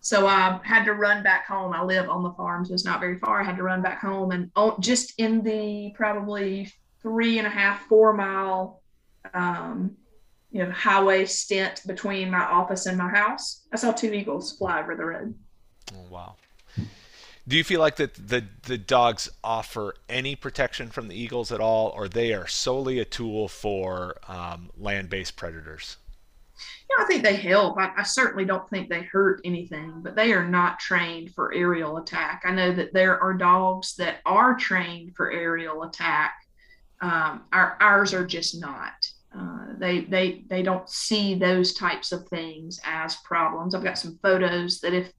S2: So I had to run back home. I live on the farm, so it's not very far. I had to run back home and just in the probably three and a half, four mile, um, you know, highway stint between my office and my house. I saw two eagles fly over the road.
S1: Oh wow! Do you feel like that the the dogs offer any protection from the eagles at all, or they are solely a tool for um, land-based predators?
S2: Yeah, I think they help. I, I, certainly don't think they hurt anything, but they are not trained for aerial attack. I know that there are dogs that are trained for aerial attack. Um, our, ours are just not. Uh, they they they don't see those types of things as problems. I've got some photos that if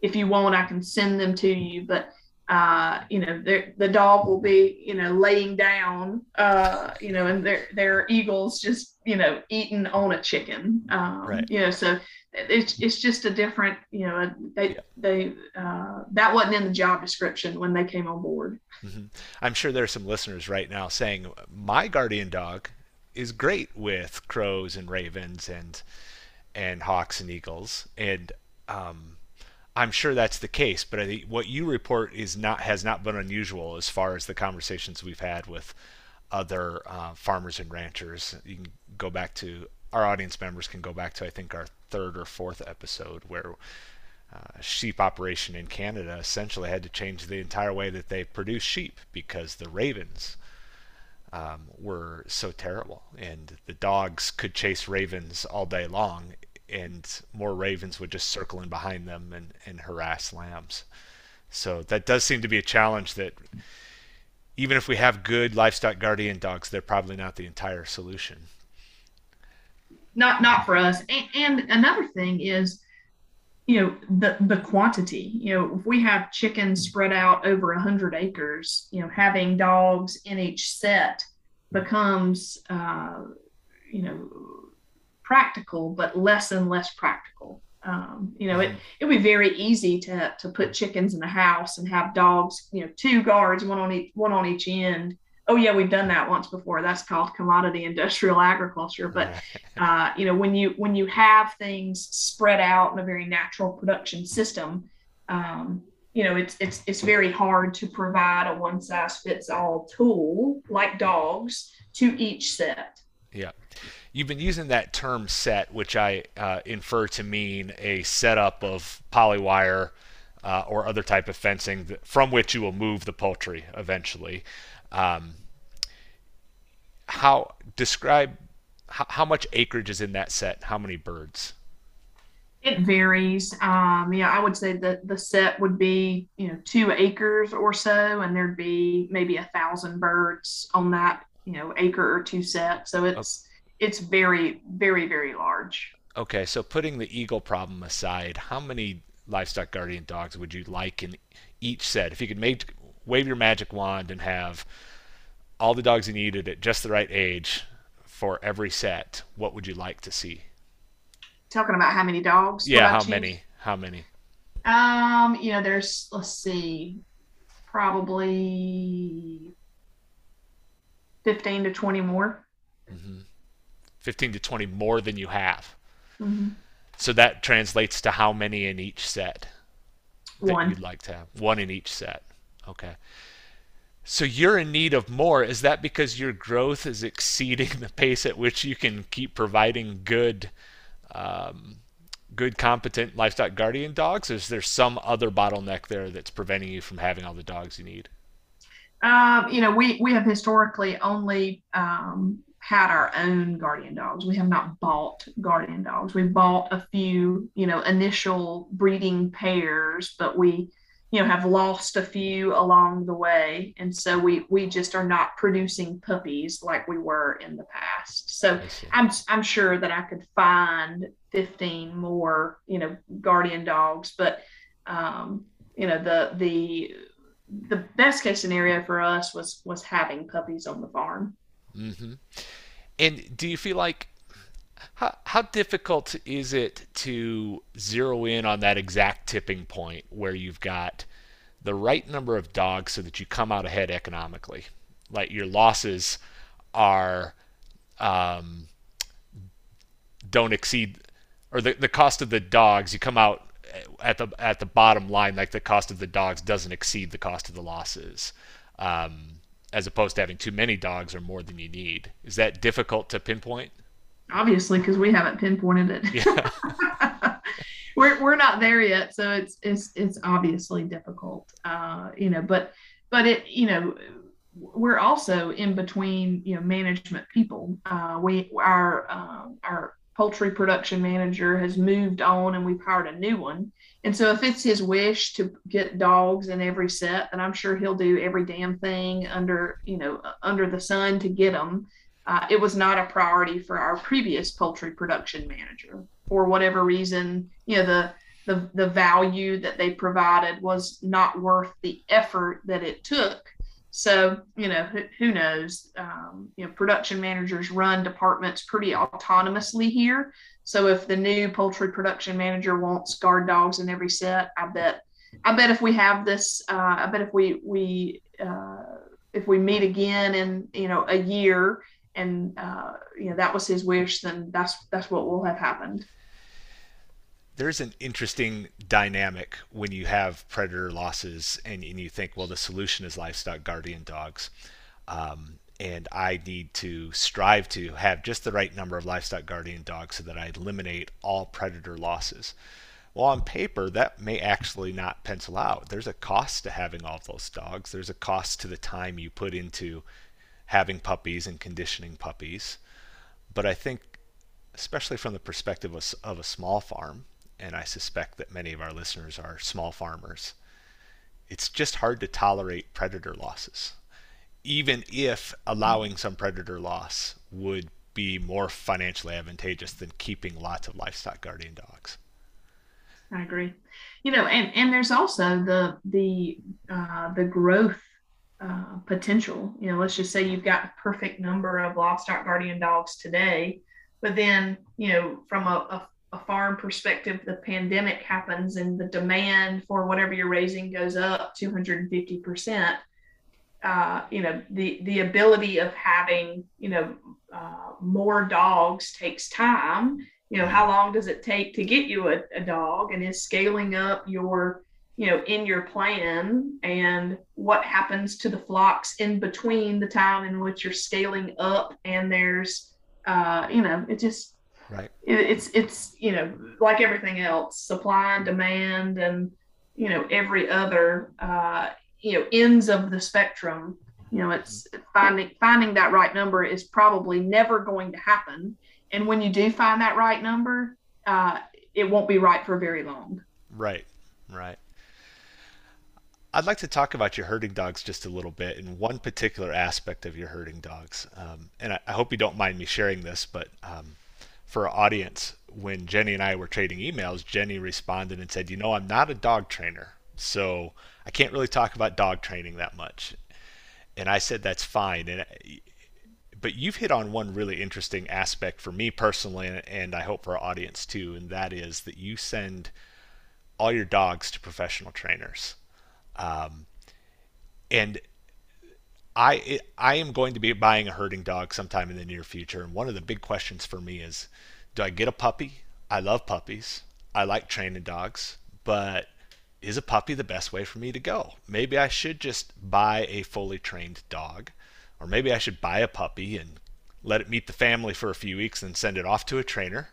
S2: if you want, I can send them to you. But uh, you know, the dog will be, you know, laying down, uh, you know, and their their eagles just, you know, eating on a chicken. Um, right. You know, so it's it's just a different, you know, they yeah. they uh, that wasn't in the job description when they came on board.
S1: Mm-hmm. I'm sure there are some listeners right now saying my guardian dog is great with crows and ravens and and hawks and eagles and um, I'm sure that's the case, but I think what you report is not has not been unusual as far as the conversations we've had with other uh, farmers and ranchers. You can go back to our audience members can go back to I think our third or fourth episode where uh, sheep operation in Canada essentially had to change the entire way that they produce sheep because the ravens um, were so terrible, and the dogs could chase ravens all day long and more ravens would just circle in behind them and, and harass lambs. So that does seem to be a challenge that even if we have good livestock guardian dogs, they're probably not the entire solution.
S2: Not not for us. And, and another thing is, you know, the the quantity. You know, if we have chickens spread out over hundred acres, you know, having dogs in each set becomes, uh, you know, practical, but less and less practical. Um, you know, it mm-hmm. it would be very easy to to put chickens in a house and have dogs, you know, two guards, one on each one on each end. Oh yeah, we've done that once before. That's called commodity industrial agriculture. But uh, you know, when you when you have things spread out in a very natural production system, um, you know, it's it's it's very hard to provide a one size fits all tool like dogs to each set.
S1: Yeah you've been using that term set, which I uh, infer to mean a setup of polywire uh, or other type of fencing from which you will move the poultry eventually. Um, how describe how, how, much acreage is in that set? How many birds?
S2: It varies. Um, yeah, I would say that the set would be you know two acres or so, and there'd be maybe a thousand birds on that you know acre or two set. So it's it's very, very, very large.
S1: Okay, so putting the eagle problem aside, how many livestock guardian dogs would you like in each set? If you could make wave your magic wand and have all the dogs you needed at just the right age for every set, what would you like to see?
S2: Talking about how many dogs?
S1: Yeah, how many? How many?
S2: Um, you know, there's let's see, probably 15 to 20 more.
S1: Mm-hmm. 15 to 20 more than you have.
S2: Mm-hmm.
S1: So that translates to how many in each set that
S2: One.
S1: you'd like to have? One in each set. Okay. So you're in need of more. Is that because your growth is exceeding the pace at which you can keep providing good, um, good, competent livestock guardian dogs? Or is there some other bottleneck there that's preventing you from having all the dogs you need?
S2: Um, you know, we we have historically only um, had our own guardian dogs. We have not bought guardian dogs. We bought a few, you know, initial breeding pairs, but we, you know, have lost a few along the way, and so we we just are not producing puppies like we were in the past. So. I'm I'm sure that I could find 15 more, you know, guardian dogs, but um, you know, the the the best case scenario for us was was having puppies on the farm.
S1: Hmm And do you feel like how, how difficult is it to zero in on that exact tipping point where you've got the right number of dogs so that you come out ahead economically? Like your losses are um, don't exceed, or the, the cost of the dogs you come out at the at the bottom line like the cost of the dogs doesn't exceed the cost of the losses. Um, as opposed to having too many dogs or more than you need. Is that difficult to pinpoint?
S2: Obviously, because we haven't pinpointed it.
S1: Yeah.
S2: we're we're not there yet, so it's it's it's obviously difficult. Uh, you know, but but it you know we're also in between you know management people. Uh, we our um, our poultry production manager has moved on, and we've hired a new one. And so, if it's his wish to get dogs in every set, then I'm sure he'll do every damn thing under you know under the sun to get them. Uh, it was not a priority for our previous poultry production manager for whatever reason. You know the the the value that they provided was not worth the effort that it took. So you know who, who knows? Um, you know production managers run departments pretty autonomously here. So if the new poultry production manager wants guard dogs in every set, I bet I bet if we have this, uh, I bet if we we uh, if we meet again in you know a year and uh, you know that was his wish, then that's that's what will have happened.
S1: There's an interesting dynamic when you have predator losses and, and you think, well, the solution is livestock guardian dogs. Um, and I need to strive to have just the right number of livestock guardian dogs so that I eliminate all predator losses. Well, on paper, that may actually not pencil out. There's a cost to having all those dogs. There's a cost to the time you put into having puppies and conditioning puppies. But I think, especially from the perspective of, of a small farm, and I suspect that many of our listeners are small farmers, it's just hard to tolerate predator losses, even if allowing some predator loss would be more financially advantageous than keeping lots of livestock guardian dogs.
S2: I agree. You know, and and there's also the the uh, the growth uh, potential. You know, let's just say you've got a perfect number of livestock guardian dogs today, but then you know from a, a a farm perspective, the pandemic happens and the demand for whatever you're raising goes up 250 percent. Uh, you know, the the ability of having you know uh, more dogs takes time. You know, how long does it take to get you a, a dog, and is scaling up your you know in your plan and what happens to the flocks in between the time in which you're scaling up and there's uh, you know it just
S1: Right.
S2: it, it's it's you know like everything else supply and demand and you know every other uh, you know ends of the spectrum you know it's finding finding that right number is probably never going to happen and when you do find that right number uh, it won't be right for very long
S1: Right. Right. I'd like to talk about your herding dogs just a little bit and one particular aspect of your herding dogs. Um, and I, I hope you don't mind me sharing this, but um, for our audience, when Jenny and I were trading emails, Jenny responded and said, You know, I'm not a dog trainer, so I can't really talk about dog training that much. And I said, That's fine. And but you've hit on one really interesting aspect for me personally, and, and I hope for our audience too, and that is that you send all your dogs to professional trainers. Um, and I I am going to be buying a herding dog sometime in the near future, and one of the big questions for me is, do I get a puppy? I love puppies. I like training dogs, but is a puppy the best way for me to go? Maybe I should just buy a fully trained dog, or maybe I should buy a puppy and let it meet the family for a few weeks and send it off to a trainer.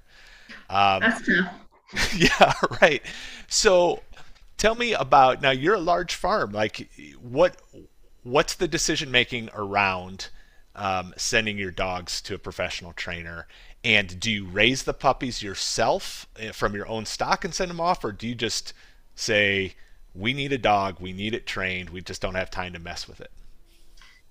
S2: Um, That's true.
S1: yeah, right. So tell me about now you're a large farm. Like what what's the decision making around um, sending your dogs to a professional trainer? And do you raise the puppies yourself eh, from your own stock and send them off, or do you just say, "We need a dog, we need it trained, we just don't have time to mess with it"?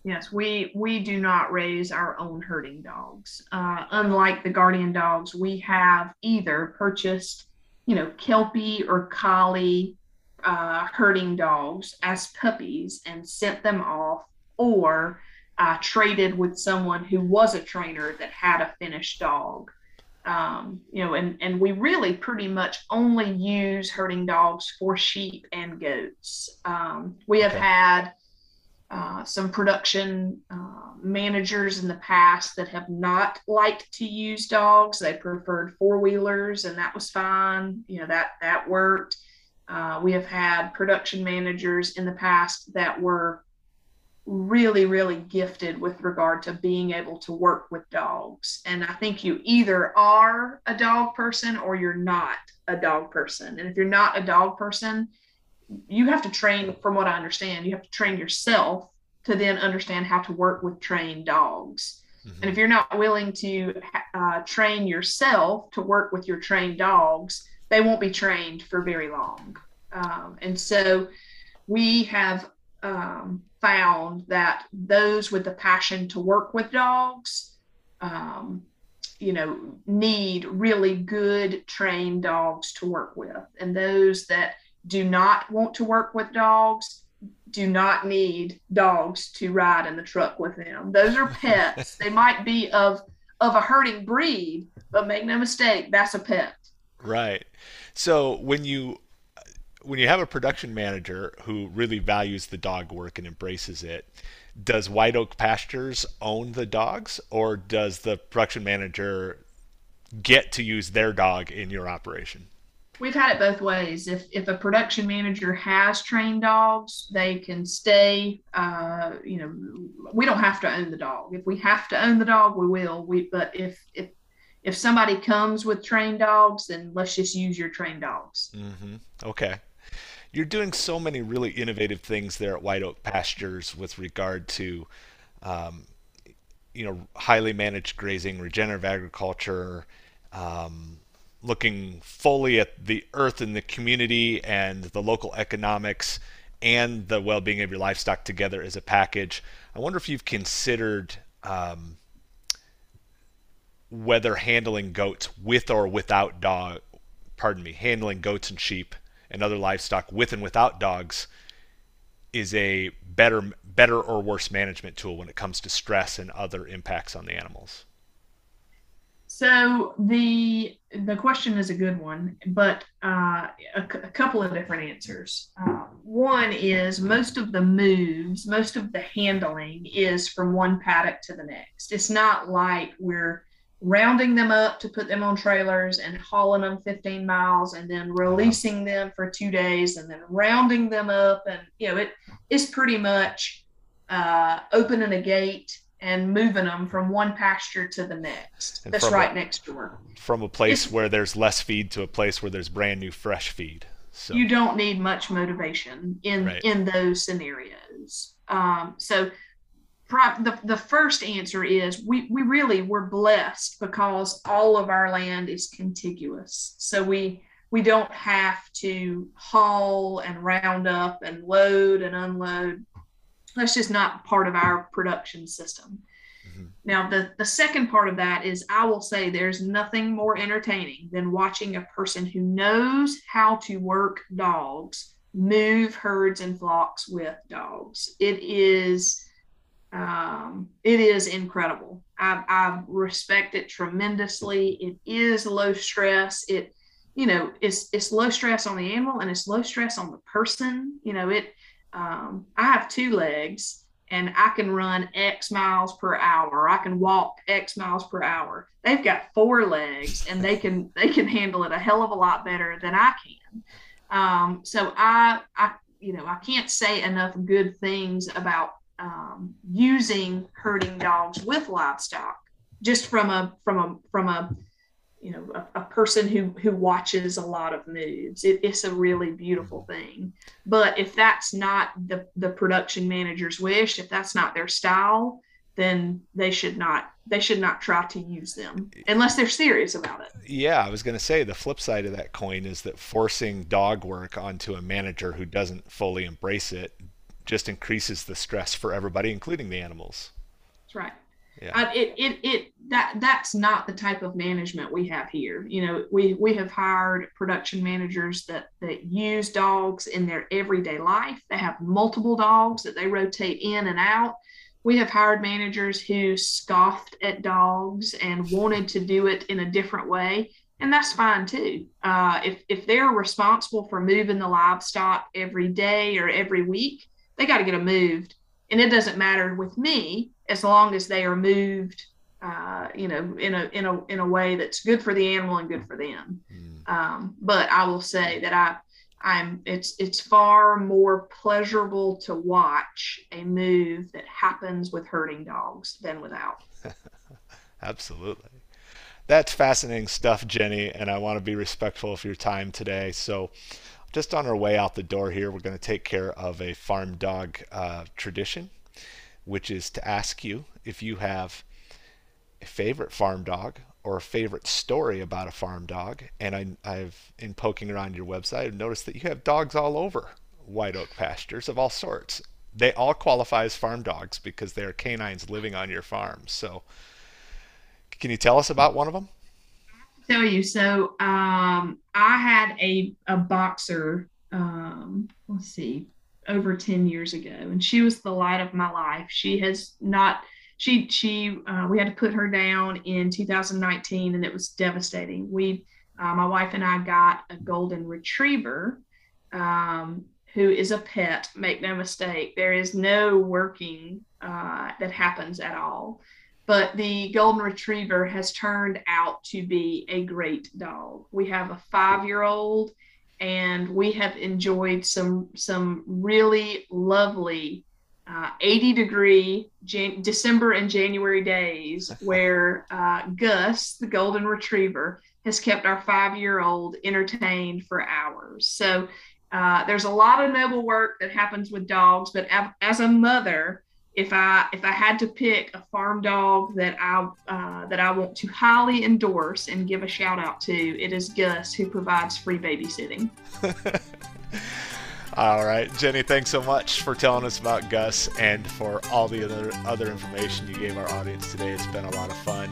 S2: Yes, we we do not raise our own herding dogs. Uh, unlike the guardian dogs, we have either purchased, you know, Kelpie or Collie uh, herding dogs as puppies and sent them off, or uh, traded with someone who was a trainer that had a finished dog. Um, you know, and, and we really pretty much only use herding dogs for sheep and goats. Um, we have okay. had uh, some production uh, managers in the past that have not liked to use dogs. They preferred four wheelers, and that was fine. You know that that worked. Uh, we have had production managers in the past that were really, really gifted with regard to being able to work with dogs. And I think you either are a dog person or you're not a dog person. And if you're not a dog person, you have to train, from what I understand, you have to train yourself to then understand how to work with trained dogs. Mm-hmm. And if you're not willing to uh, train yourself to work with your trained dogs, they won't be trained for very long. Um, and so we have um, found that those with the passion to work with dogs, um, you know, need really good trained dogs to work with. And those that do not want to work with dogs do not need dogs to ride in the truck with them. Those are pets. they might be of of a herding breed, but make no mistake, that's a pet.
S1: Right. So when you when you have a production manager who really values the dog work and embraces it, does White Oak Pastures own the dogs, or does the production manager get to use their dog in your operation?
S2: We've had it both ways. If if a production manager has trained dogs, they can stay. Uh, you know, we don't have to own the dog. If we have to own the dog, we will. We but if if if somebody comes with trained dogs, then let's just use your trained dogs.
S1: Mm-hmm. Okay. You're doing so many really innovative things there at White Oak Pastures with regard to, um, you know, highly managed grazing, regenerative agriculture, um, looking fully at the earth and the community and the local economics and the well-being of your livestock together as a package. I wonder if you've considered um, whether handling goats with or without dog, pardon me, handling goats and sheep and other livestock with and without dogs is a better better or worse management tool when it comes to stress and other impacts on the animals.
S2: So the the question is a good one, but uh, a, a, couple of different answers. Uh, one is most of the moves, most of the handling is from one paddock to the next. It's not like we're rounding them up to put them on trailers and hauling them 15 miles and then releasing them for two days and then rounding them up and you know it is pretty much uh, opening a gate and moving them from one pasture to the next. And that's right a, next door.
S1: from a place it's, where there's less feed to a place where there's brand new fresh feed.
S2: So you don't need much motivation in right. in those scenarios. Um, so the, the first answer is we, we really were blessed because all of our land is contiguous. So we we don't have to haul and round up and load and unload. That's just not part of our production system. Mm-hmm. Now, the, the second part of that is I will say there's nothing more entertaining than watching a person who knows how to work dogs move herds and flocks with dogs. It is um, it is incredible. I, I respect it tremendously. It is low stress. It you know, it's it's low stress on the animal and it's low stress on the person. You know, it. Um, I have two legs and I can run X miles per hour. I can walk X miles per hour. They've got four legs and they can they can handle it a hell of a lot better than I can. Um, so I I you know I can't say enough good things about um, using herding dogs with livestock just from a from a from a you know a, a, person who who watches a lot of moves. It, it's a really beautiful thing. But if that's not the the production manager's wish if that's not their style then they should not they should not try to use them unless they're serious about it.
S1: Yeah i was going to say the flip side of that coin is that forcing dog work onto a manager who doesn't fully embrace it just increases the stress for everybody including the animals
S2: that's right yeah. it, it, it, that, that's not the type of management we have here. You know, we, we have hired production managers that, that use dogs in their everyday life. They have multiple dogs that they rotate in and out. We have hired managers who scoffed at dogs and wanted to do it in a different way. And that's fine too. Uh, if, if they're responsible for moving the livestock every day or every week, they got to get them moved. And it doesn't matter with me as long as they are moved, uh, you know, in a in a in a way that's good for the animal and good for them. Mm. Um, but I will say that I I'm it's it's far more pleasurable to watch a move that happens with herding dogs than without.
S1: Absolutely. That's fascinating stuff, Jenny, and I want to be respectful of your time today. So, just on our way out the door here, we're going to take care of a farm dog uh, tradition which is to ask you if you have a favorite farm dog or a favorite story about a farm dog. And I, have in poking around your website, I've noticed that you have dogs all over White Oak pastures of all sorts. They all qualify as farm dogs because they are canines living on your farm. So, can you tell us about one of them?
S2: Tell you so um, i had a, a boxer um, let's see over 10 years ago and she was the light of my life. She has not she she uh, we had to put her down in 2019 and it was devastating. We uh, my wife and i got a golden retriever um, who is a pet make no mistake. There is no working uh, that happens at all but the golden retriever has turned out to be a great dog we have a five year old and we have enjoyed some some really lovely uh, 80 degree Jan- December and January days where uh, Gus, the golden retriever, has kept our five year old entertained for hours. So uh, there's a lot of noble work that happens with dogs, but as a mother, if I if I had to pick a farm dog that I uh, that I want to highly endorse and give a shout out to, it is Gus who provides free babysitting.
S1: all right, Jenny, thanks so much for telling us about Gus and for all the other other information you gave our audience today. It's been a lot of fun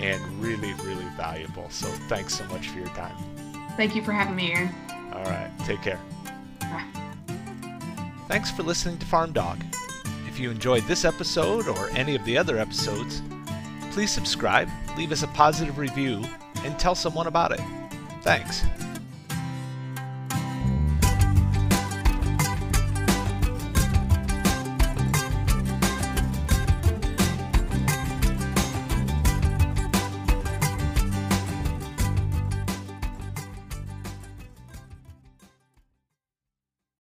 S1: and really really valuable. So thanks so much for your time.
S2: Thank you for having me, Aaron.
S1: All right, take care. Bye. Thanks for listening to Farm Dog. If you enjoyed this episode or any of the other episodes, please subscribe, leave us a positive review, and tell someone about it. Thanks.